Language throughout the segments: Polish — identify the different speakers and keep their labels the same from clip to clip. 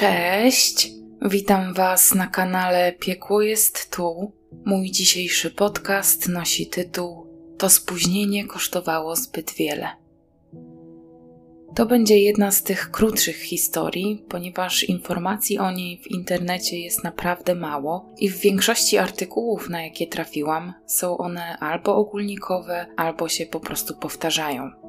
Speaker 1: Cześć! Witam Was na kanale Piekło jest tu. Mój dzisiejszy podcast nosi tytuł To spóźnienie kosztowało zbyt wiele. To będzie jedna z tych krótszych historii, ponieważ informacji o niej w internecie jest naprawdę mało i w większości artykułów, na jakie trafiłam, są one albo ogólnikowe, albo się po prostu powtarzają.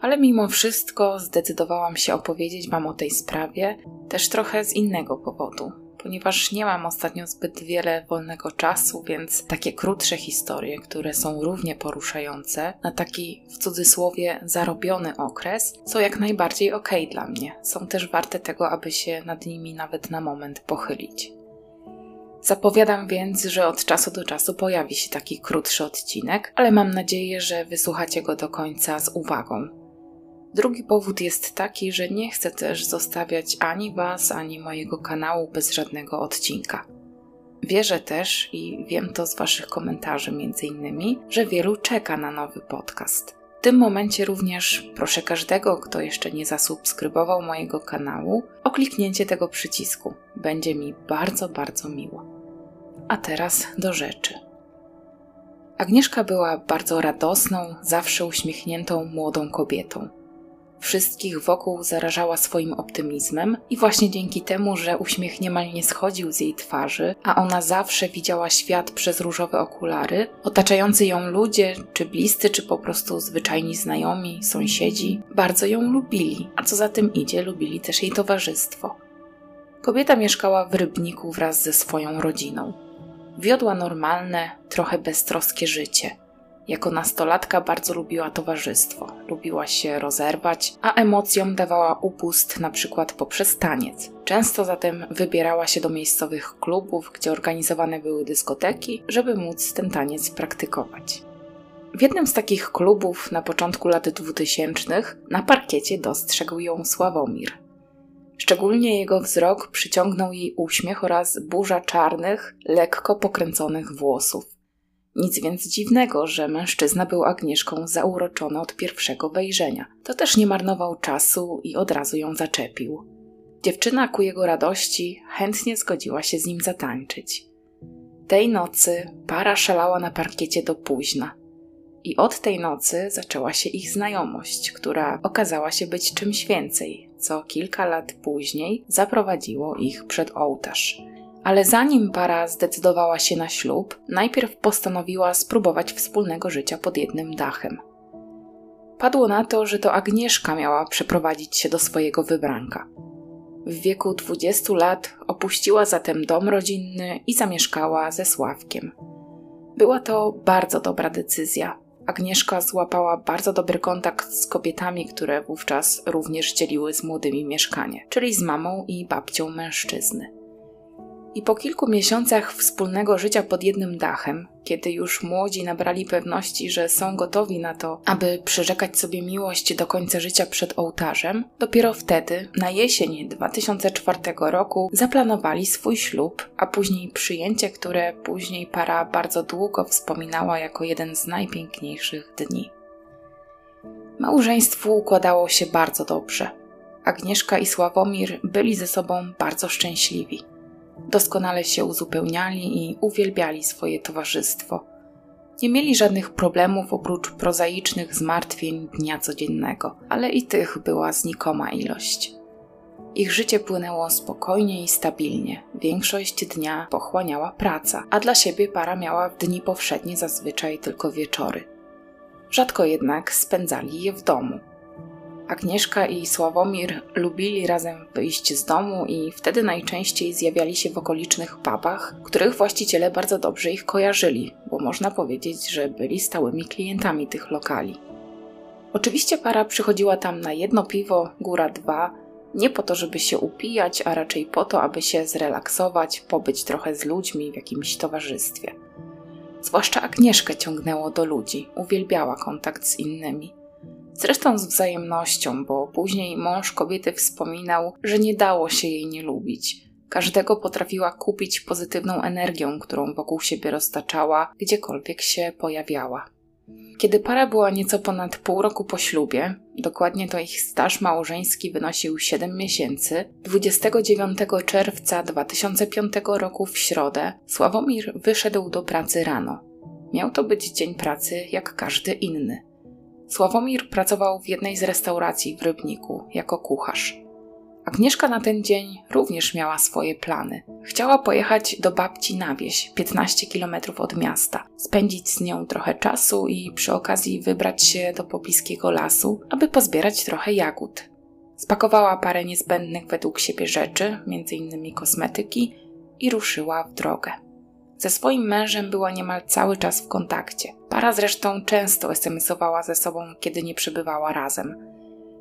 Speaker 1: Ale mimo wszystko zdecydowałam się opowiedzieć Wam o tej sprawie też trochę z innego powodu, ponieważ nie mam ostatnio zbyt wiele wolnego czasu, więc takie krótsze historie, które są równie poruszające, na taki w cudzysłowie zarobiony okres, są jak najbardziej ok dla mnie. Są też warte tego, aby się nad nimi nawet na moment pochylić. Zapowiadam więc, że od czasu do czasu pojawi się taki krótszy odcinek, ale mam nadzieję, że wysłuchacie go do końca z uwagą. Drugi powód jest taki, że nie chcę też zostawiać ani Was, ani mojego kanału bez żadnego odcinka. Wierzę też i wiem to z Waszych komentarzy, między innymi, że wielu czeka na nowy podcast. W tym momencie również proszę każdego, kto jeszcze nie zasubskrybował mojego kanału, o kliknięcie tego przycisku. Będzie mi bardzo, bardzo miło. A teraz do rzeczy. Agnieszka była bardzo radosną, zawsze uśmiechniętą młodą kobietą. Wszystkich wokół zarażała swoim optymizmem i właśnie dzięki temu, że uśmiech niemal nie schodził z jej twarzy, a ona zawsze widziała świat przez różowe okulary, otaczający ją ludzie, czy bliscy, czy po prostu zwyczajni znajomi, sąsiedzi, bardzo ją lubili, a co za tym idzie, lubili też jej towarzystwo. Kobieta mieszkała w Rybniku wraz ze swoją rodziną. Wiodła normalne, trochę beztroskie życie – jako nastolatka bardzo lubiła towarzystwo, lubiła się rozerwać, a emocjom dawała upust na przykład poprzez taniec. Często zatem wybierała się do miejscowych klubów, gdzie organizowane były dyskoteki, żeby móc ten taniec praktykować. W jednym z takich klubów na początku lat 2000 na parkiecie dostrzegł ją Sławomir. Szczególnie jego wzrok przyciągnął jej uśmiech oraz burza czarnych, lekko pokręconych włosów. Nic więc dziwnego, że mężczyzna był Agnieszką zauroczony od pierwszego wejrzenia. To też nie marnował czasu i od razu ją zaczepił. Dziewczyna ku jego radości chętnie zgodziła się z nim zatańczyć. Tej nocy para szalała na parkiecie do późna. I od tej nocy zaczęła się ich znajomość, która okazała się być czymś więcej, co kilka lat później zaprowadziło ich przed ołtarz. Ale zanim para zdecydowała się na ślub, najpierw postanowiła spróbować wspólnego życia pod jednym dachem. Padło na to, że to Agnieszka miała przeprowadzić się do swojego wybranka. W wieku 20 lat opuściła zatem dom rodzinny i zamieszkała ze Sławkiem. Była to bardzo dobra decyzja. Agnieszka złapała bardzo dobry kontakt z kobietami, które wówczas również dzieliły z młodymi mieszkanie, czyli z mamą i babcią mężczyzny. I po kilku miesiącach wspólnego życia pod jednym dachem, kiedy już młodzi nabrali pewności, że są gotowi na to, aby przyrzekać sobie miłość do końca życia przed ołtarzem, dopiero wtedy, na jesień 2004 roku, zaplanowali swój ślub, a później przyjęcie, które później para bardzo długo wspominała jako jeden z najpiękniejszych dni. Małżeństwu układało się bardzo dobrze. Agnieszka i Sławomir byli ze sobą bardzo szczęśliwi. Doskonale się uzupełniali i uwielbiali swoje towarzystwo. Nie mieli żadnych problemów oprócz prozaicznych zmartwień dnia codziennego, ale i tych była znikoma ilość. Ich życie płynęło spokojnie i stabilnie. Większość dnia pochłaniała praca, a dla siebie para miała w dni powszednie zazwyczaj tylko wieczory. Rzadko jednak spędzali je w domu. Agnieszka i Sławomir lubili razem wyjść z domu i wtedy najczęściej zjawiali się w okolicznych pubach, których właściciele bardzo dobrze ich kojarzyli, bo można powiedzieć, że byli stałymi klientami tych lokali. Oczywiście para przychodziła tam na jedno piwo, góra dwa, nie po to, żeby się upijać, a raczej po to, aby się zrelaksować, pobyć trochę z ludźmi w jakimś towarzystwie. Zwłaszcza Agnieszkę ciągnęło do ludzi, uwielbiała kontakt z innymi. Zresztą z wzajemnością, bo później mąż kobiety wspominał, że nie dało się jej nie lubić. Każdego potrafiła kupić pozytywną energią, którą wokół siebie roztaczała, gdziekolwiek się pojawiała. Kiedy para była nieco ponad pół roku po ślubie, dokładnie to ich staż małżeński wynosił 7 miesięcy, 29 czerwca 2005 roku w środę Sławomir wyszedł do pracy rano. Miał to być dzień pracy jak każdy inny. Sławomir pracował w jednej z restauracji w Rybniku jako kucharz. Agnieszka na ten dzień również miała swoje plany. Chciała pojechać do babci na wieś, 15 km od miasta, spędzić z nią trochę czasu i przy okazji wybrać się do pobliskiego lasu, aby pozbierać trochę jagód. Spakowała parę niezbędnych według siebie rzeczy, m.in. kosmetyki, i ruszyła w drogę. Ze swoim mężem była niemal cały czas w kontakcie. Para zresztą często SMS-owała ze sobą, kiedy nie przebywała razem.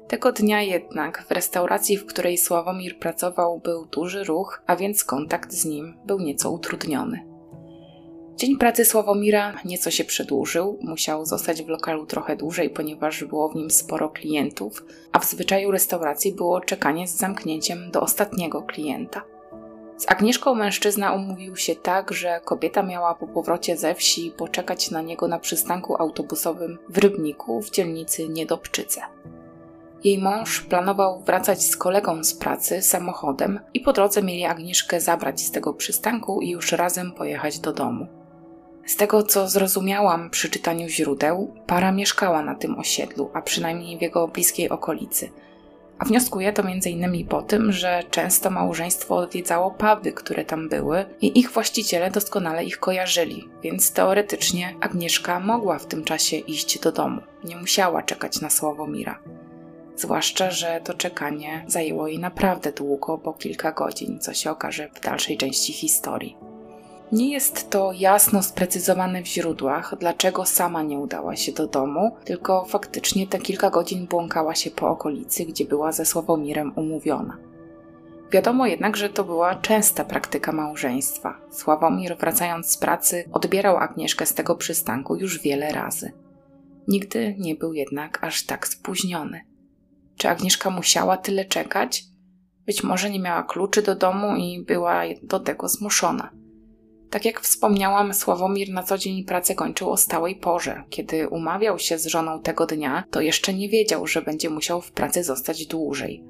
Speaker 1: Tego dnia jednak w restauracji, w której Sławomir pracował, był duży ruch, a więc kontakt z nim był nieco utrudniony. Dzień pracy Sławomira nieco się przedłużył, musiał zostać w lokalu trochę dłużej, ponieważ było w nim sporo klientów, a w zwyczaju restauracji było czekanie z zamknięciem do ostatniego klienta. Z Agnieszką mężczyzna umówił się tak, że kobieta miała po powrocie ze wsi poczekać na niego na przystanku autobusowym w Rybniku w dzielnicy Niedobczyce. Jej mąż planował wracać z kolegą z pracy samochodem i po drodze mieli Agnieszkę zabrać z tego przystanku i już razem pojechać do domu. Z tego co zrozumiałam przy czytaniu źródeł, para mieszkała na tym osiedlu, a przynajmniej w jego bliskiej okolicy. A wnioskuję to m.in. po tym, że często małżeństwo odwiedzało puby, które tam były i ich właściciele doskonale ich kojarzyli, więc teoretycznie Agnieszka mogła w tym czasie iść do domu. Nie musiała czekać na Sławomira. Zwłaszcza, że to czekanie zajęło jej naprawdę długo, bo kilka godzin, co się okaże w dalszej części historii. Nie jest to jasno sprecyzowane w źródłach, dlaczego sama nie udała się do domu, tylko faktycznie te kilka godzin błąkała się po okolicy, gdzie była ze Sławomirem umówiona. Wiadomo jednak, że to była częsta praktyka małżeństwa. Sławomir, wracając z pracy, odbierał Agnieszkę z tego przystanku już wiele razy. Nigdy nie był jednak aż tak spóźniony. Czy Agnieszka musiała tyle czekać? Być może nie miała kluczy do domu i była do tego zmuszona. Tak jak wspomniałam, Sławomir na co dzień pracę kończył o stałej porze. Kiedy umawiał się z żoną tego dnia, to jeszcze nie wiedział, że będzie musiał w pracy zostać dłużej.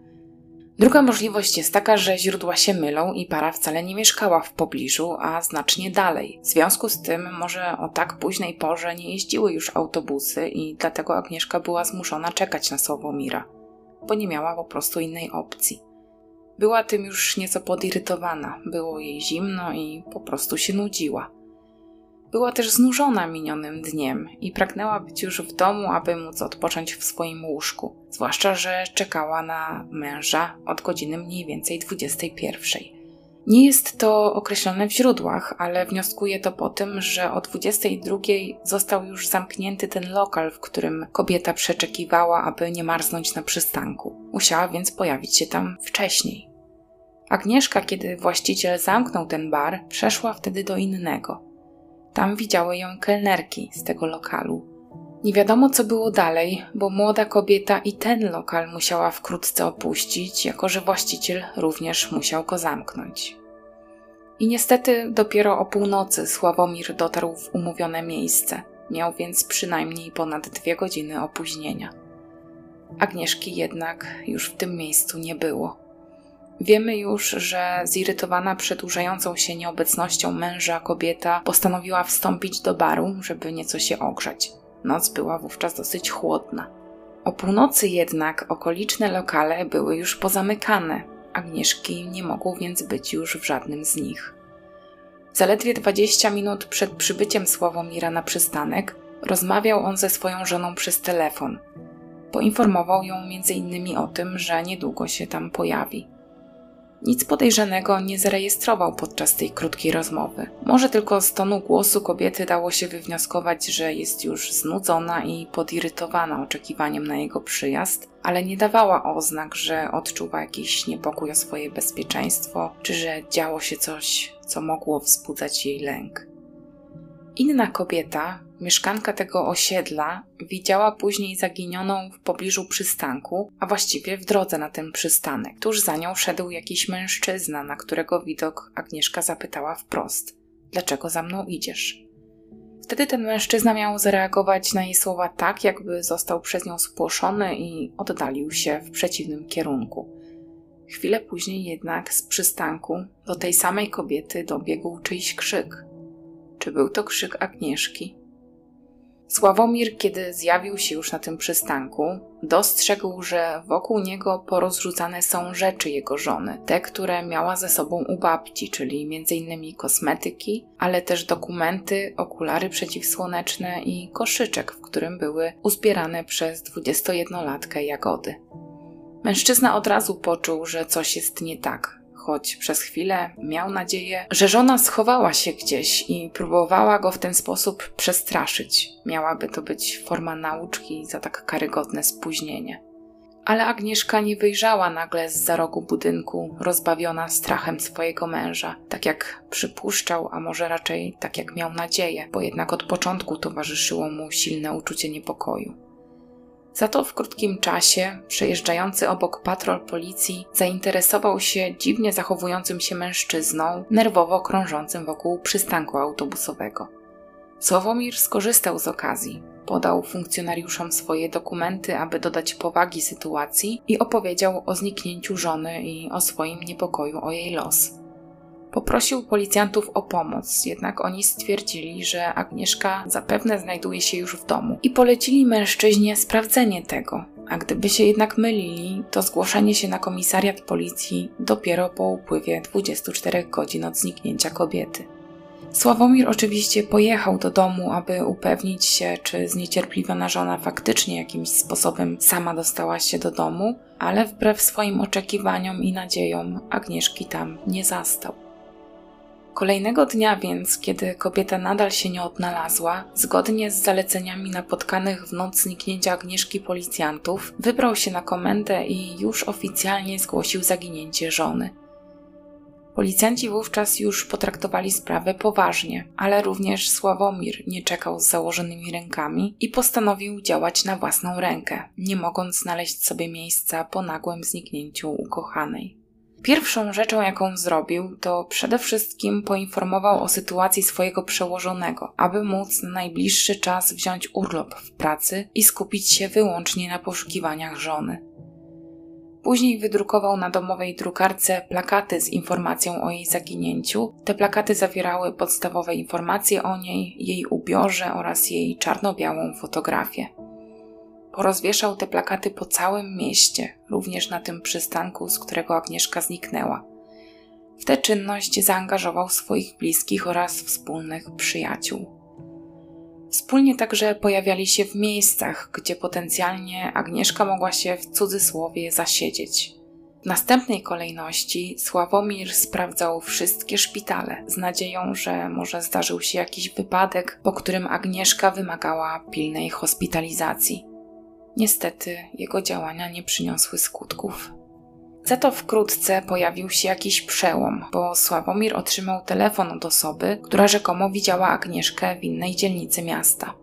Speaker 1: Druga możliwość jest taka, że źródła się mylą i para wcale nie mieszkała w pobliżu, a znacznie dalej. W związku z tym może o tak późnej porze nie jeździły już autobusy i dlatego Agnieszka była zmuszona czekać na Sławomira bo nie miała po prostu innej opcji. Była tym już nieco podirytowana, było jej zimno i po prostu się nudziła. Była też znużona minionym dniem i pragnęła być już w domu, aby móc odpocząć w swoim łóżku, zwłaszcza, że czekała na męża od godziny mniej więcej 21. Nie jest to określone w źródłach, ale wnioskuje to po tym, że o 22 został już zamknięty ten lokal, w którym kobieta przeczekiwała, aby nie marznąć na przystanku. Musiała więc pojawić się tam wcześniej. Agnieszka, kiedy właściciel zamknął ten bar, przeszła wtedy do innego. Tam widziały ją kelnerki z tego lokalu. Nie wiadomo, co było dalej, bo młoda kobieta i ten lokal musiała wkrótce opuścić, jako że właściciel również musiał go zamknąć. I niestety dopiero o północy Sławomir dotarł w umówione miejsce. Miał więc przynajmniej ponad dwie godziny opóźnienia. Agnieszki jednak już w tym miejscu nie było. Wiemy już, że zirytowana przedłużającą się nieobecnością męża kobieta postanowiła wstąpić do baru, żeby nieco się ogrzać. Noc była wówczas dosyć chłodna. O północy jednak okoliczne lokale były już pozamykane. Agnieszki nie mogło więc być już w żadnym z nich. Zaledwie 20 minut przed przybyciem Sławomira na przystanek rozmawiał on ze swoją żoną przez telefon. Poinformował ją m.in. o tym, że niedługo się tam pojawi. Nic podejrzanego nie zarejestrował podczas tej krótkiej rozmowy. Może tylko z tonu głosu kobiety dało się wywnioskować, że jest już znudzona i podirytowana oczekiwaniem na jego przyjazd, ale nie dawała oznak, że odczuwa jakiś niepokój o swoje bezpieczeństwo, czy że działo się coś, co mogło wzbudzać jej lęk. Inna kobieta, mieszkanka tego osiedla, widziała później zaginioną w pobliżu przystanku, a właściwie w drodze na ten przystanek. Tuż za nią szedł jakiś mężczyzna, na którego widok Agnieszka zapytała wprost: Dlaczego za mną idziesz? Wtedy ten mężczyzna miał zareagować na jej słowa tak, jakby został przez nią spłoszony i oddalił się w przeciwnym kierunku. Chwilę później jednak z przystanku do tej samej kobiety dobiegł czyjś krzyk. Czy był to krzyk Agnieszki? Sławomir, kiedy zjawił się już na tym przystanku, dostrzegł, że wokół niego porozrzucane są rzeczy jego żony, te, które miała ze sobą u babci, czyli m.in. kosmetyki, ale też dokumenty, okulary przeciwsłoneczne i koszyczek, w którym były uzbierane przez 21-latkę jagody. Mężczyzna od razu poczuł, że coś jest nie tak, choć przez chwilę miał nadzieję, że żona schowała się gdzieś i próbowała go w ten sposób przestraszyć. Miałaby to być forma nauczki za tak karygodne spóźnienie. Ale Agnieszka nie wyjrzała nagle z za rogu budynku, rozbawiona strachem swojego męża, tak jak przypuszczał, a może raczej tak jak miał nadzieję, bo jednak od początku towarzyszyło mu silne uczucie niepokoju. Za to w krótkim czasie przejeżdżający obok patrol policji zainteresował się dziwnie zachowującym się mężczyzną, nerwowo krążącym wokół przystanku autobusowego. Sławomir skorzystał z okazji, podał funkcjonariuszom swoje dokumenty, aby dodać powagi sytuacji i opowiedział o zniknięciu żony i o swoim niepokoju o jej los. Poprosił policjantów o pomoc, jednak oni stwierdzili, że Agnieszka zapewne znajduje się już w domu i polecili mężczyźnie sprawdzenie tego. A gdyby się jednak mylili, to zgłoszenie się na komisariat policji dopiero po upływie 24 godzin od zniknięcia kobiety. Sławomir oczywiście pojechał do domu, aby upewnić się, czy zniecierpliwiona żona faktycznie jakimś sposobem sama dostała się do domu, ale wbrew swoim oczekiwaniom i nadziejom Agnieszki tam nie zastał. Kolejnego dnia więc, kiedy kobieta nadal się nie odnalazła, zgodnie z zaleceniami napotkanych w noc zniknięcia Agnieszki policjantów, wybrał się na komendę i już oficjalnie zgłosił zaginięcie żony. Policjanci wówczas już potraktowali sprawę poważnie, ale również Sławomir nie czekał z założonymi rękami i postanowił działać na własną rękę, nie mogąc znaleźć sobie miejsca po nagłym zniknięciu ukochanej. Pierwszą rzeczą, jaką zrobił, to przede wszystkim poinformował o sytuacji swojego przełożonego, aby móc na najbliższy czas wziąć urlop w pracy i skupić się wyłącznie na poszukiwaniach żony. Później wydrukował na domowej drukarce plakaty z informacją o jej zaginięciu. Te plakaty zawierały podstawowe informacje o niej, jej ubiorze oraz jej czarno-białą fotografię. Porozwieszał te plakaty po całym mieście, również na tym przystanku, z którego Agnieszka zniknęła. W tę czynność zaangażował swoich bliskich oraz wspólnych przyjaciół. Wspólnie także pojawiali się w miejscach, gdzie potencjalnie Agnieszka mogła się w cudzysłowie zasiedzieć. W następnej kolejności Sławomir sprawdzał wszystkie szpitale z nadzieją, że może zdarzył się jakiś wypadek, po którym Agnieszka wymagała pilnej hospitalizacji. Niestety jego działania nie przyniosły skutków. Za to wkrótce pojawił się jakiś przełom, bo Sławomir otrzymał telefon od osoby, która rzekomo widziała Agnieszkę w innej dzielnicy miasta.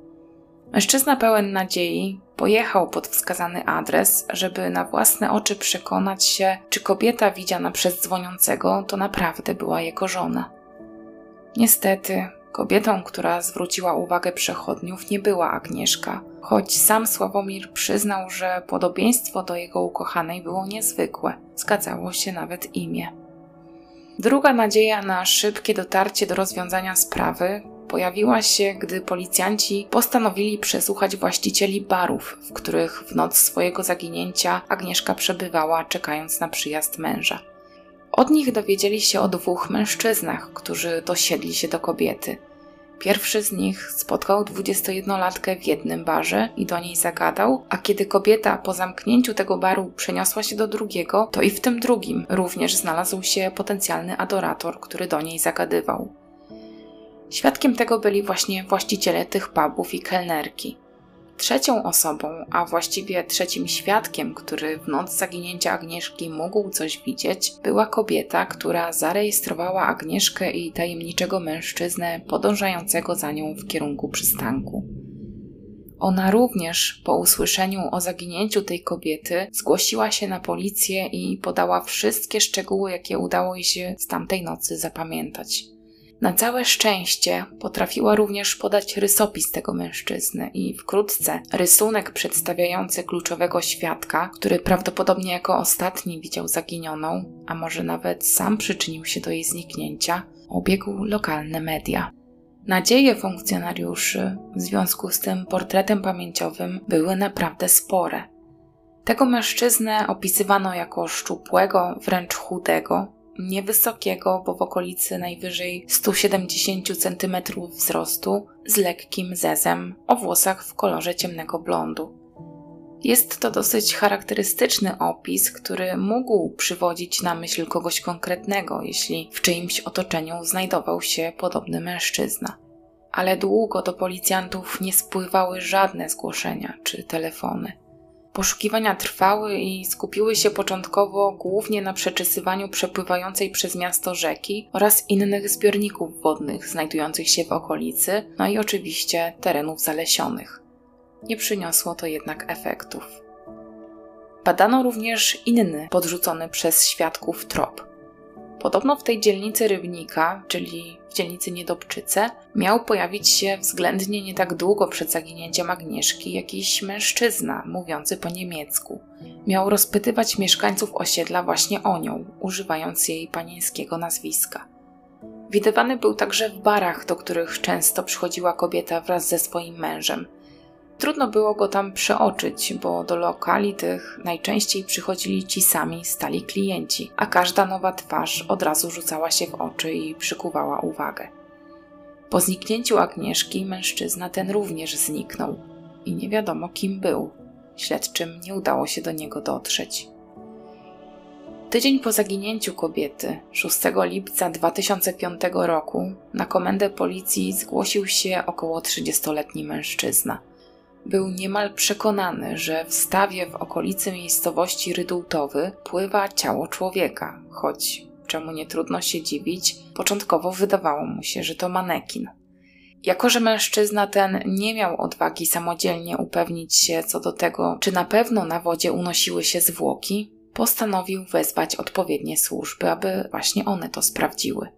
Speaker 1: Mężczyzna pełen nadziei pojechał pod wskazany adres, żeby na własne oczy przekonać się, czy kobieta widziana przez dzwoniącego to naprawdę była jego żona. Niestety, kobietą, która zwróciła uwagę przechodniów, nie była Agnieszka, choć sam Sławomir przyznał, że podobieństwo do jego ukochanej było niezwykłe. Zgadzało się nawet imię. Druga nadzieja na szybkie dotarcie do rozwiązania sprawy pojawiła się, gdy policjanci postanowili przesłuchać właścicieli barów, w których w noc swojego zaginięcia Agnieszka przebywała, czekając na przyjazd męża. Od nich dowiedzieli się o dwóch mężczyznach, którzy dosiedli się do kobiety – Pierwszy z nich spotkał 21-latkę w jednym barze i do niej zagadał, a kiedy kobieta po zamknięciu tego baru przeniosła się do drugiego, to i w tym drugim również znalazł się potencjalny adorator, który do niej zagadywał. Świadkiem tego byli właśnie właściciele tych pubów i kelnerki. Trzecią osobą, a właściwie trzecim świadkiem, który w noc zaginięcia Agnieszki mógł coś widzieć, była kobieta, która zarejestrowała Agnieszkę i tajemniczego mężczyznę podążającego za nią w kierunku przystanku. Ona również, po usłyszeniu o zaginięciu tej kobiety, zgłosiła się na policję i podała wszystkie szczegóły, jakie udało jej się z tamtej nocy zapamiętać. Na całe szczęście potrafiła również podać rysopis tego mężczyzny i wkrótce rysunek przedstawiający kluczowego świadka, który prawdopodobnie jako ostatni widział zaginioną, a może nawet sam przyczynił się do jej zniknięcia, obiegł lokalne media. Nadzieje funkcjonariuszy w związku z tym portretem pamięciowym były naprawdę spore. Tego mężczyznę opisywano jako szczupłego, wręcz chudego, niewysokiego, bo w okolicy najwyżej 170 cm wzrostu, z lekkim zezem, o włosach w kolorze ciemnego blondu. Jest to dosyć charakterystyczny opis, który mógł przywodzić na myśl kogoś konkretnego, jeśli w czyimś otoczeniu znajdował się podobny mężczyzna. Ale długo do policjantów nie spływały żadne zgłoszenia czy telefony. Poszukiwania trwały i skupiły się początkowo głównie na przeczesywaniu przepływającej przez miasto rzeki oraz innych zbiorników wodnych znajdujących się w okolicy, no i oczywiście terenów zalesionych. Nie przyniosło to jednak efektów. Badano również inny podrzucony przez świadków trop. Podobno w tej dzielnicy Rybnika, czyli w dzielnicy Niedobczyce, miał pojawić się względnie nie tak długo przed zaginięciem Agnieszki jakiś mężczyzna mówiący po niemiecku. Miał rozpytywać mieszkańców osiedla właśnie o nią, używając jej panieńskiego nazwiska. Widywany był także w barach, do których często przychodziła kobieta wraz ze swoim mężem – Trudno było go tam przeoczyć, bo do lokali tych najczęściej przychodzili ci sami stali klienci, a każda nowa twarz od razu rzucała się w oczy i przykuwała uwagę. Po zniknięciu Agnieszki mężczyzna ten również zniknął i nie wiadomo kim był. Śledczym nie udało się do niego dotrzeć. Tydzień po zaginięciu kobiety, 6 lipca 2005 roku, na komendę policji zgłosił się około 30-letni mężczyzna – był niemal przekonany, że w stawie w okolicy miejscowości Rydultowy pływa ciało człowieka, choć czemu nie trudno się dziwić, początkowo wydawało mu się, że to manekin. Jako, że mężczyzna ten nie miał odwagi samodzielnie upewnić się co do tego, czy na pewno na wodzie unosiły się zwłoki, postanowił wezwać odpowiednie służby, aby właśnie one to sprawdziły.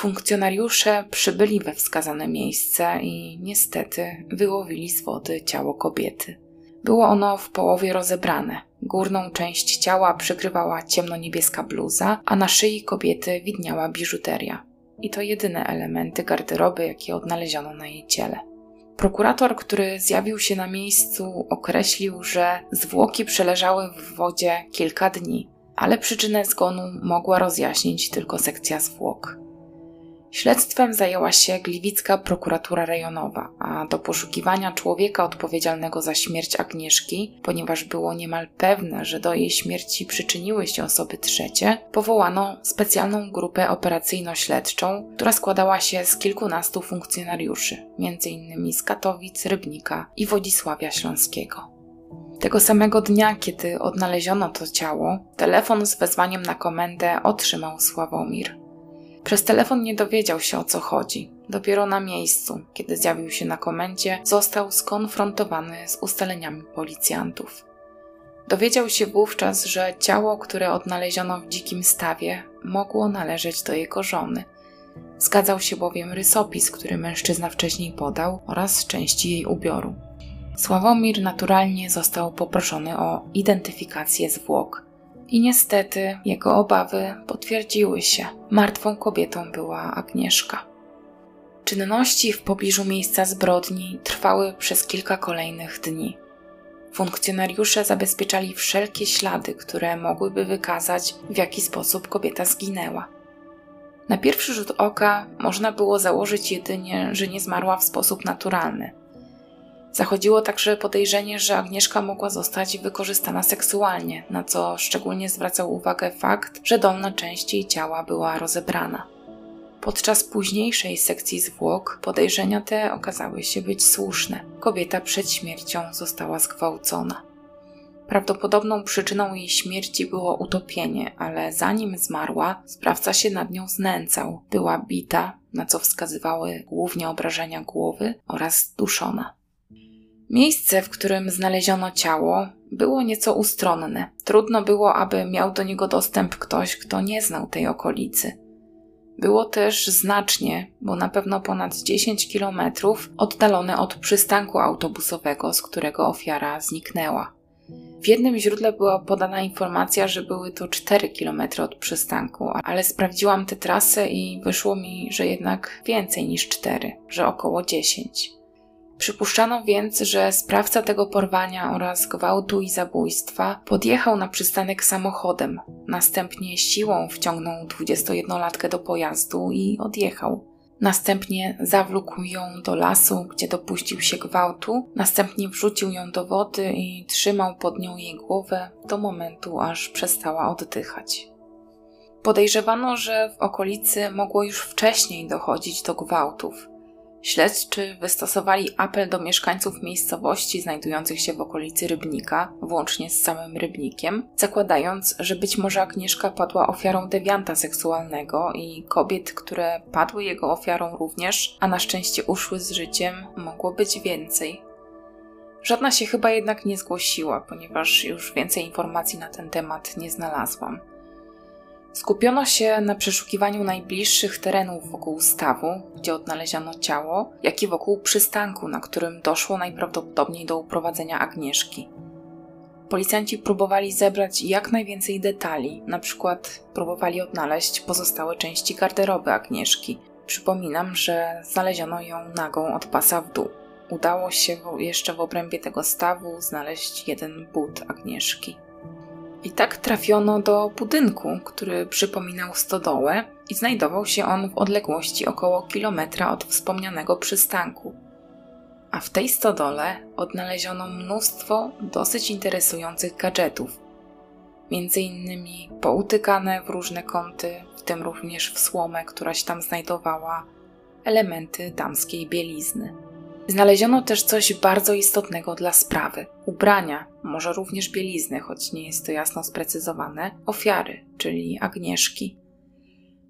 Speaker 1: Funkcjonariusze przybyli we wskazane miejsce i niestety wyłowili z wody ciało kobiety. Było ono w połowie rozebrane. Górną część ciała przykrywała ciemnoniebieska bluza, a na szyi kobiety widniała biżuteria. I to jedyne elementy garderoby, jakie odnaleziono na jej ciele. Prokurator, który zjawił się na miejscu, określił, że zwłoki przeleżały w wodzie kilka dni, ale przyczynę zgonu mogła rozjaśnić tylko sekcja zwłok. Śledztwem zajęła się Gliwicka prokuratura rejonowa, a do poszukiwania człowieka odpowiedzialnego za śmierć Agnieszki, ponieważ było niemal pewne, że do jej śmierci przyczyniły się osoby trzecie, powołano specjalną grupę operacyjno-śledczą, która składała się z kilkunastu funkcjonariuszy, m.in. z Katowic, Rybnika i Wodzisławia Śląskiego. Tego samego dnia, kiedy odnaleziono to ciało, telefon z wezwaniem na komendę otrzymał Sławomir. Przez telefon nie dowiedział się o co chodzi. Dopiero na miejscu, kiedy zjawił się na komendzie, został skonfrontowany z ustaleniami policjantów. Dowiedział się wówczas, że ciało, które odnaleziono w dzikim stawie, mogło należeć do jego żony. Zgadzał się bowiem rysopis, który mężczyzna wcześniej podał, oraz części jej ubioru. Sławomir naturalnie został poproszony o identyfikację zwłok. I niestety jego obawy potwierdziły się. Martwą kobietą była Agnieszka. Czynności w pobliżu miejsca zbrodni trwały przez kilka kolejnych dni. Funkcjonariusze zabezpieczali wszelkie ślady, które mogłyby wykazać, w jaki sposób kobieta zginęła. Na pierwszy rzut oka można było założyć jedynie, że nie zmarła w sposób naturalny. Zachodziło także podejrzenie, że Agnieszka mogła zostać wykorzystana seksualnie, na co szczególnie zwracał uwagę fakt, że dolna część jej ciała była rozebrana. Podczas późniejszej sekcji zwłok podejrzenia te okazały się być słuszne. Kobieta przed śmiercią została zgwałcona. Prawdopodobną przyczyną jej śmierci było utopienie, ale zanim zmarła, sprawca się nad nią znęcał. Była bita, na co wskazywały głównie obrażenia głowy oraz duszona. Miejsce, w którym znaleziono ciało, było nieco ustronne. Trudno było, aby miał do niego dostęp ktoś, kto nie znał tej okolicy. było też znacznie, bo na pewno ponad 10 kilometrów oddalone od przystanku autobusowego, z którego ofiara zniknęła. W jednym źródle była podana informacja, że były to 4 km od przystanku, ale sprawdziłam tę trasę i wyszło mi, że jednak więcej niż 4, że około 10. Przypuszczano więc, że sprawca tego porwania oraz gwałtu i zabójstwa podjechał na przystanek samochodem, następnie siłą wciągnął 21-latkę do pojazdu i odjechał. Następnie zawlókł ją do lasu, gdzie dopuścił się gwałtu, następnie wrzucił ją do wody i trzymał pod nią jej głowę do momentu, aż przestała oddychać. Podejrzewano, że w okolicy mogło już wcześniej dochodzić do gwałtów. Śledczy wystosowali apel do mieszkańców miejscowości znajdujących się w okolicy Rybnika, włącznie z samym Rybnikiem, zakładając, że być może Agnieszka padła ofiarą dewianta seksualnego i kobiet, które padły jego ofiarą również, a na szczęście uszły z życiem, mogło być więcej. Żadna się chyba jednak nie zgłosiła, ponieważ już więcej informacji na ten temat nie znalazłam. Skupiono się na przeszukiwaniu najbliższych terenów wokół stawu, gdzie odnaleziono ciało, jak i wokół przystanku, na którym doszło najprawdopodobniej do uprowadzenia Agnieszki. Policjanci próbowali zebrać jak najwięcej detali, na przykład próbowali odnaleźć pozostałe części garderoby Agnieszki. Przypominam, że znaleziono ją nagą od pasa w dół. Udało się jeszcze w obrębie tego stawu znaleźć jeden but Agnieszki. I tak trafiono do budynku, który przypominał stodołę i znajdował się on w odległości około kilometra od wspomnianego przystanku. A w tej stodole odnaleziono mnóstwo dosyć interesujących gadżetów, między innymi poutykane w różne kąty, w tym również w słomę, która się tam znajdowała, elementy damskiej bielizny. Znaleziono też coś bardzo istotnego dla sprawy: ubrania, może również bielizny, choć nie jest to jasno sprecyzowane, ofiary, czyli Agnieszki.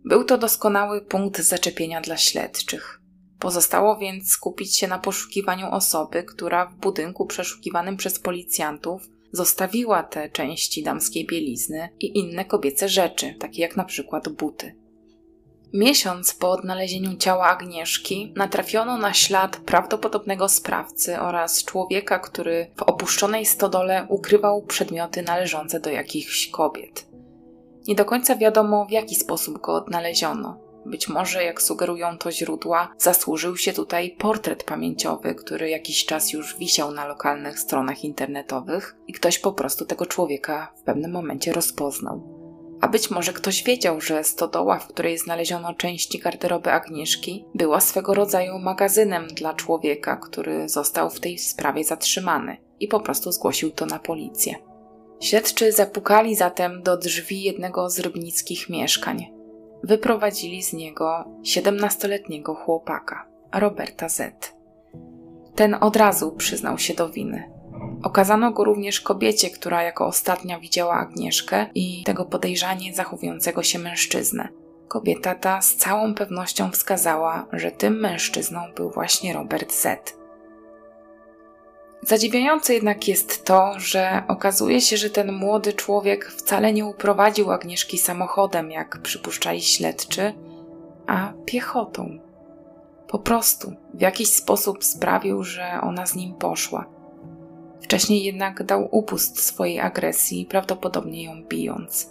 Speaker 1: Był to doskonały punkt zaczepienia dla śledczych. Pozostało więc skupić się na poszukiwaniu osoby, która w budynku przeszukiwanym przez policjantów zostawiła te części damskiej bielizny i inne kobiece rzeczy, takie jak na przykład buty. Miesiąc po odnalezieniu ciała Agnieszki natrafiono na ślad prawdopodobnego sprawcy oraz człowieka, który w opuszczonej stodole ukrywał przedmioty należące do jakichś kobiet. Nie do końca wiadomo, w jaki sposób go odnaleziono. Być może, jak sugerują to źródła, zasłużył się tutaj portret pamięciowy, który jakiś czas już wisiał na lokalnych stronach internetowych i ktoś po prostu tego człowieka w pewnym momencie rozpoznał. A być może ktoś wiedział, że stodoła, w której znaleziono części garderoby Agnieszki, była swego rodzaju magazynem dla człowieka, który został w tej sprawie zatrzymany i po prostu zgłosił to na policję. Śledczy zapukali zatem do drzwi jednego z rybnickich mieszkań. Wyprowadzili z niego 17-letniego chłopaka, Roberta Z. Ten od razu przyznał się do winy. Okazano go również kobiecie, która jako ostatnia widziała Agnieszkę i tego podejrzanie zachowującego się mężczyznę. Kobieta ta z całą pewnością wskazała, że tym mężczyzną był właśnie Robert Z. Zadziwiające jednak jest to, że okazuje się, że ten młody człowiek wcale nie uprowadził Agnieszki samochodem, jak przypuszczali śledczy, a piechotą. Po prostu w jakiś sposób sprawił, że ona z nim poszła. Wcześniej jednak dał upust swojej agresji, prawdopodobnie ją bijąc.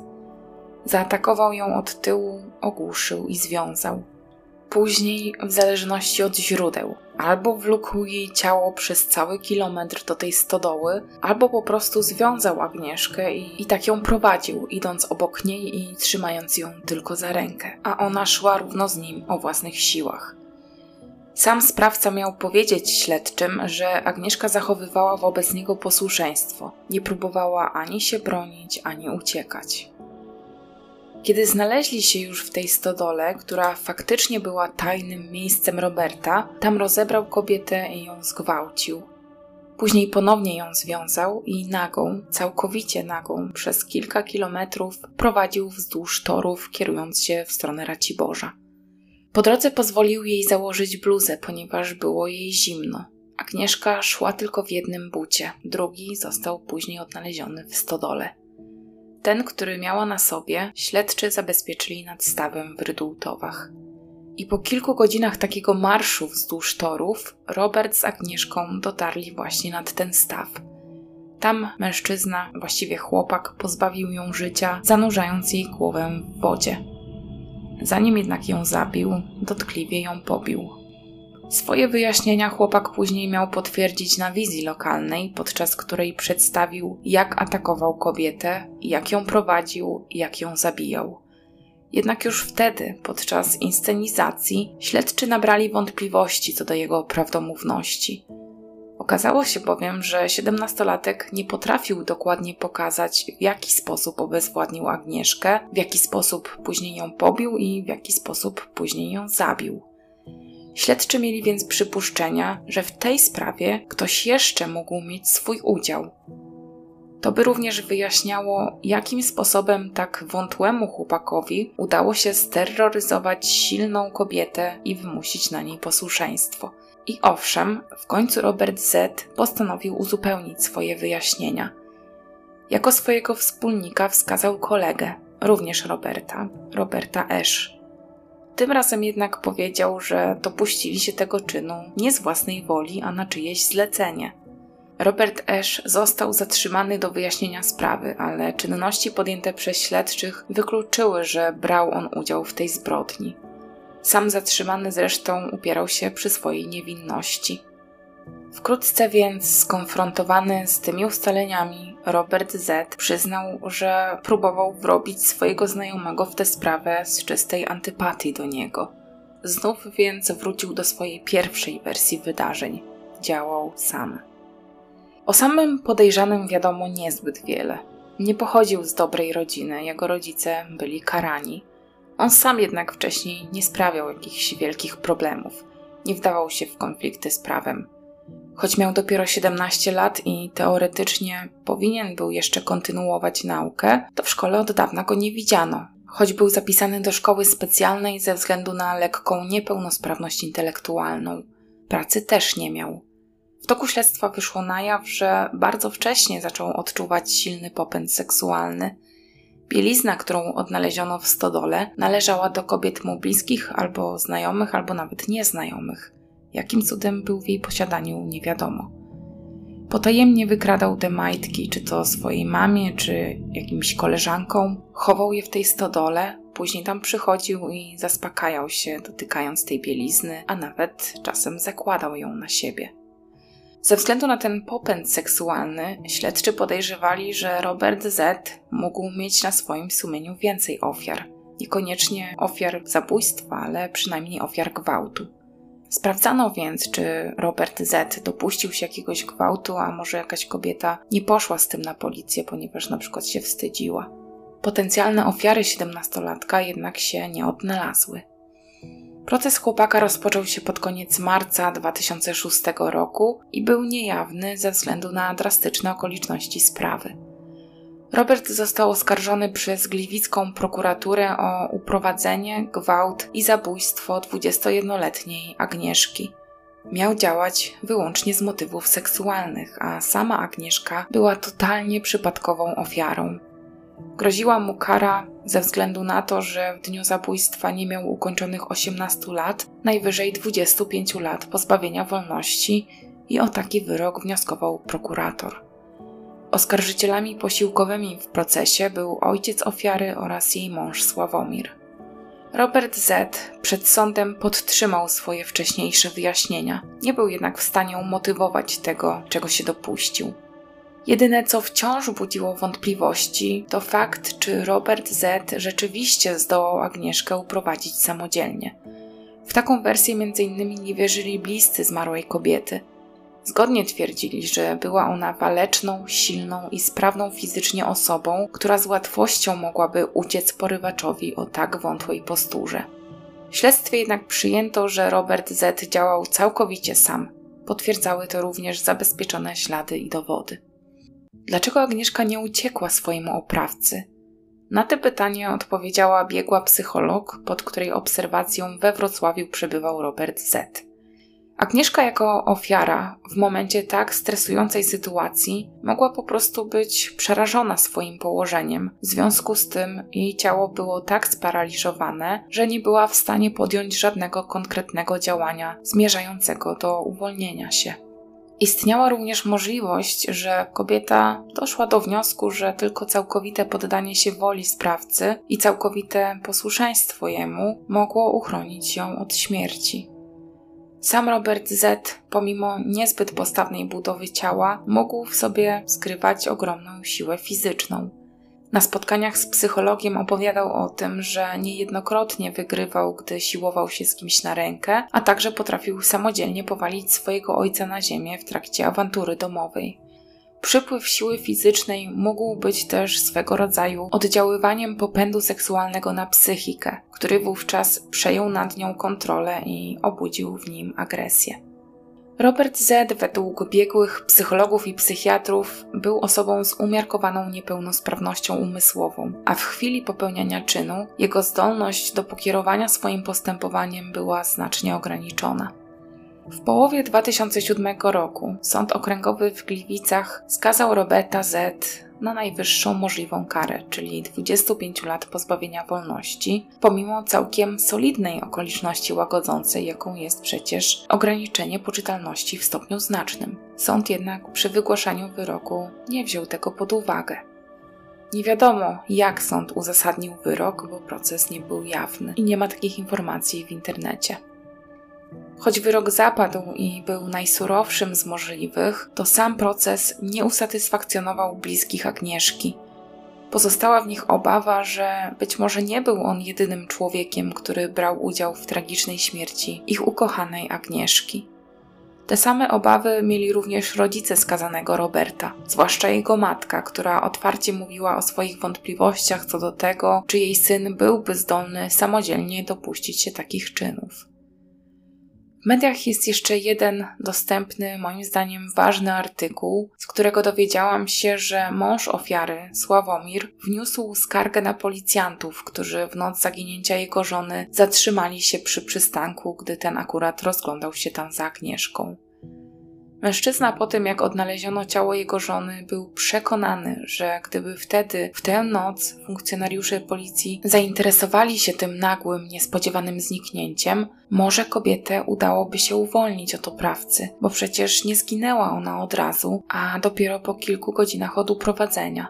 Speaker 1: Zaatakował ją od tyłu, ogłuszył i związał. Później, w zależności od źródeł, albo wlókł jej ciało przez cały kilometr do tej stodoły, albo po prostu związał Agnieszkę i, i tak ją prowadził, idąc obok niej i trzymając ją tylko za rękę, a ona szła równo z nim o własnych siłach. Sam sprawca miał powiedzieć śledczym, że Agnieszka zachowywała wobec niego posłuszeństwo. Nie próbowała ani się bronić, ani uciekać. Kiedy znaleźli się już w tej stodole, która faktycznie była tajnym miejscem Roberta, tam rozebrał kobietę i ją zgwałcił. Później ponownie ją związał i nagą, całkowicie nagą, przez kilka kilometrów prowadził wzdłuż torów, kierując się w stronę Raciborza. Po drodze pozwolił jej założyć bluzę, ponieważ było jej zimno. Agnieszka szła tylko w jednym bucie, drugi został później odnaleziony w stodole. ten, który miała na sobie, śledczy zabezpieczyli nad stawem w Rydultowach. I po kilku godzinach takiego marszu wzdłuż torów, Robert z Agnieszką dotarli właśnie nad ten staw. Tam mężczyzna, właściwie chłopak, pozbawił ją życia, zanurzając jej głowę w wodzie. Zanim jednak ją zabił, dotkliwie ją pobił. Swoje wyjaśnienia chłopak później miał potwierdzić na wizji lokalnej, podczas której przedstawił, jak atakował kobietę, jak ją prowadził, jak ją zabijał. Jednak już wtedy, podczas inscenizacji, śledczy nabrali wątpliwości co do jego prawdomówności. Okazało się bowiem, że siedemnastolatek nie potrafił dokładnie pokazać, w jaki sposób obezwładnił Agnieszkę, w jaki sposób później ją pobił i w jaki sposób później ją zabił. Śledczy mieli więc przypuszczenia, że w tej sprawie ktoś jeszcze mógł mieć swój udział. To by również wyjaśniało, jakim sposobem tak wątłemu chłopakowi udało się steroryzować silną kobietę i wymusić na niej posłuszeństwo. I owszem, w końcu Robert Z postanowił uzupełnić swoje wyjaśnienia. Jako swojego wspólnika wskazał kolegę, również Roberta, Roberta Esz. Tym razem jednak powiedział, że dopuścili się tego czynu nie z własnej woli, a na czyjeś zlecenie. Robert Esz został zatrzymany do wyjaśnienia sprawy, ale czynności podjęte przez śledczych wykluczyły, że brał on udział w tej zbrodni. Sam zatrzymany zresztą upierał się przy swojej niewinności. Wkrótce więc, skonfrontowany z tymi ustaleniami, Robert Z. przyznał, że próbował wrobić swojego znajomego w tę sprawę z czystej antypatii do niego. Znów więc wrócił do swojej pierwszej wersji wydarzeń. Działał sam. O samym podejrzanym wiadomo niezbyt wiele. Nie pochodził z dobrej rodziny, jego rodzice byli karani. On sam jednak wcześniej nie sprawiał jakichś wielkich problemów, nie wdawał się w konflikty z prawem. Choć miał dopiero 17 lat i teoretycznie powinien był jeszcze kontynuować naukę, to w szkole od dawna go nie widziano. Choć był zapisany do szkoły specjalnej ze względu na lekką niepełnosprawność intelektualną. Pracy też nie miał. W toku śledztwa wyszło na jaw, że bardzo wcześnie zaczął odczuwać silny popęd seksualny. Bielizna, którą odnaleziono w stodole, należała do kobiet mu bliskich albo znajomych, albo nawet nieznajomych. Jakim cudem był w jej posiadaniu, nie wiadomo. Potajemnie wykradał te majtki, czy to swojej mamie, czy jakimś koleżankom, chował je w tej stodole, później tam przychodził i zaspokajał się, dotykając tej bielizny, a nawet czasem zakładał ją na siebie. Ze względu na ten popęd seksualny, śledczy podejrzewali, że Robert Z. mógł mieć na swoim sumieniu więcej ofiar. Niekoniecznie ofiar zabójstwa, ale przynajmniej ofiar gwałtu. Sprawdzano więc, czy Robert Z. dopuścił się jakiegoś gwałtu, a może jakaś kobieta nie poszła z tym na policję, ponieważ na przykład się wstydziła. Potencjalne ofiary siedemnastolatka jednak się nie odnalazły. Proces chłopaka rozpoczął się pod koniec marca 2006 roku i był niejawny ze względu na drastyczne okoliczności sprawy. Robert został oskarżony przez gliwicką prokuraturę o uprowadzenie, gwałt i zabójstwo 21-letniej Agnieszki. Miał działać wyłącznie z motywów seksualnych, a sama Agnieszka była totalnie przypadkową ofiarą. Groziła mu kara ze względu na to, że w dniu zabójstwa nie miał ukończonych 18 lat, najwyżej 25 lat pozbawienia wolności i o taki wyrok wnioskował prokurator. Oskarżycielami posiłkowymi w procesie był ojciec ofiary oraz jej mąż Sławomir. Robert Z. przed sądem podtrzymał swoje wcześniejsze wyjaśnienia, nie był jednak w stanie umotywować tego, czego się dopuścił. Jedyne, co wciąż budziło wątpliwości, to fakt, czy Robert Z. rzeczywiście zdołał Agnieszkę uprowadzić samodzielnie. W taką wersję m.in. nie wierzyli bliscy zmarłej kobiety. Zgodnie twierdzili, że była ona waleczną, silną i sprawną fizycznie osobą, która z łatwością mogłaby uciec porywaczowi o tak wątłej posturze. W śledztwie jednak przyjęto, że Robert Z. działał całkowicie sam. Potwierdzały to również zabezpieczone ślady i dowody. Dlaczego Agnieszka nie uciekła swojemu oprawcy? Na te pytanie odpowiedziała biegła psycholog, pod której obserwacją we Wrocławiu przebywał Robert Z. Agnieszka jako ofiara w momencie tak stresującej sytuacji mogła po prostu być przerażona swoim położeniem. W związku z tym jej ciało było tak sparaliżowane, że nie była w stanie podjąć żadnego konkretnego działania zmierzającego do uwolnienia się. Istniała również możliwość, że kobieta doszła do wniosku, że tylko całkowite poddanie się woli sprawcy i całkowite posłuszeństwo jemu mogło uchronić ją od śmierci. Sam Robert Z, pomimo niezbyt postawnej budowy ciała, mógł w sobie skrywać ogromną siłę fizyczną. Na spotkaniach z psychologiem opowiadał o tym, że niejednokrotnie wygrywał, gdy siłował się z kimś na rękę, a także potrafił samodzielnie powalić swojego ojca na ziemię w trakcie awantury domowej. Przypływ siły fizycznej mógł być też swego rodzaju oddziaływaniem popędu seksualnego na psychikę, który wówczas przejął nad nią kontrolę i obudził w nim agresję. Robert Z. według biegłych psychologów i psychiatrów był osobą z umiarkowaną niepełnosprawnością umysłową, a w chwili popełniania czynu jego zdolność do pokierowania swoim postępowaniem była znacznie ograniczona. W połowie 2007 roku Sąd Okręgowy w Gliwicach skazał Roberta Z na najwyższą możliwą karę, czyli 25 lat pozbawienia wolności, pomimo całkiem solidnej okoliczności łagodzącej, jaką jest przecież ograniczenie poczytalności w stopniu znacznym. Sąd jednak przy wygłaszaniu wyroku nie wziął tego pod uwagę. Nie wiadomo, jak sąd uzasadnił wyrok, bo proces nie był jawny i nie ma takich informacji w internecie. Choć wyrok zapadł i był najsurowszym z możliwych, to sam proces nie usatysfakcjonował bliskich Agnieszki. Pozostała w nich obawa, że być może nie był on jedynym człowiekiem, który brał udział w tragicznej śmierci ich ukochanej Agnieszki. Te same obawy mieli również rodzice skazanego Roberta, zwłaszcza jego matka, która otwarcie mówiła o swoich wątpliwościach co do tego, czy jej syn byłby zdolny samodzielnie dopuścić się takich czynów. W mediach jest jeszcze jeden dostępny, moim zdaniem, ważny artykuł, z którego dowiedziałam się, że mąż ofiary, Sławomir, wniósł skargę na policjantów, którzy w noc zaginięcia jego żony zatrzymali się przy przystanku, gdy ten akurat rozglądał się tam za Agnieszką. Mężczyzna po tym, jak odnaleziono ciało jego żony, był przekonany, że gdyby wtedy, w tę noc, funkcjonariusze policji zainteresowali się tym nagłym, niespodziewanym zniknięciem, może kobietę udałoby się uwolnić od oprawcy, bo przecież nie zginęła ona od razu, a dopiero po kilku godzinach od uprowadzenia.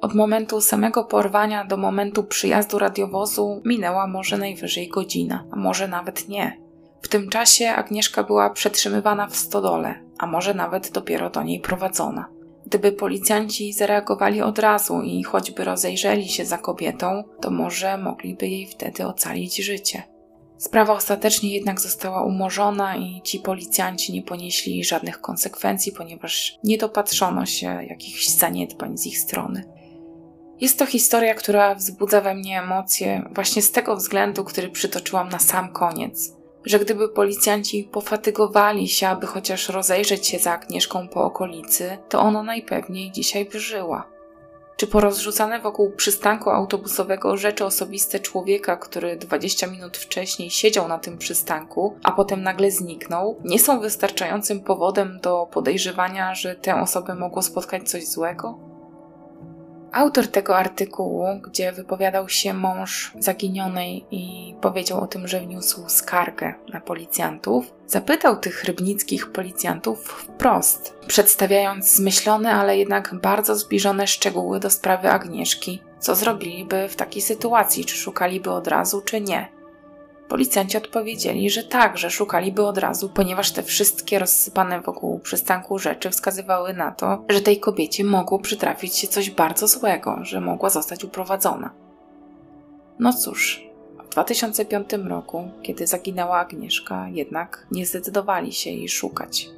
Speaker 1: Od momentu samego porwania do momentu przyjazdu radiowozu minęła może najwyżej godzina, a może nawet nie. W tym czasie Agnieszka była przetrzymywana w stodole, a może nawet dopiero do niej prowadzona. Gdyby policjanci zareagowali od razu i choćby rozejrzeli się za kobietą, to może mogliby jej wtedy ocalić życie. Sprawa ostatecznie jednak została umorzona i ci policjanci nie ponieśli żadnych konsekwencji, ponieważ nie dopatrzono się jakichś zaniedbań z ich strony. Jest to historia, która wzbudza we mnie emocje właśnie z tego względu, który przytoczyłam na sam koniec że gdyby policjanci pofatygowali się, aby chociaż rozejrzeć się za Agnieszką po okolicy, to ona najpewniej dzisiaj by żyła. Czy porozrzucane wokół przystanku autobusowego rzeczy osobiste człowieka, który 20 minut wcześniej siedział na tym przystanku, a potem nagle zniknął, nie są wystarczającym powodem do podejrzewania, że tę osobę mogło spotkać coś złego? Autor tego artykułu, gdzie wypowiadał się mąż zaginionej i powiedział o tym, że wniósł skargę na policjantów, zapytał tych rybnickich policjantów wprost, przedstawiając zmyślone, ale jednak bardzo zbliżone szczegóły do sprawy Agnieszki, co zrobiliby w takiej sytuacji, czy szukaliby od razu, czy nie. Policjanci odpowiedzieli, że tak, że szukaliby od razu, ponieważ te wszystkie rozsypane wokół przystanku rzeczy wskazywały na to, że tej kobiecie mogło przytrafić się coś bardzo złego, że mogła zostać uprowadzona. No cóż, w 2005 roku, kiedy zaginęła Agnieszka, jednak nie zdecydowali się jej szukać.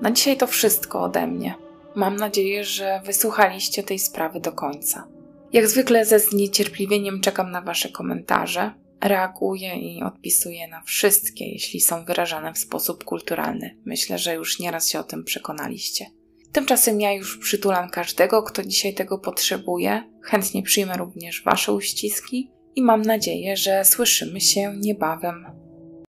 Speaker 1: Na dzisiaj to wszystko ode mnie. Mam nadzieję, że wysłuchaliście tej sprawy do końca. Jak zwykle ze zniecierpliwieniem czekam na Wasze komentarze reaguje i odpisuje na wszystkie, jeśli są wyrażane w sposób kulturalny. Myślę, że już nieraz się o tym przekonaliście. Tymczasem ja już przytulam każdego, kto dzisiaj tego potrzebuje. Chętnie przyjmę również Wasze uściski i mam nadzieję, że słyszymy się niebawem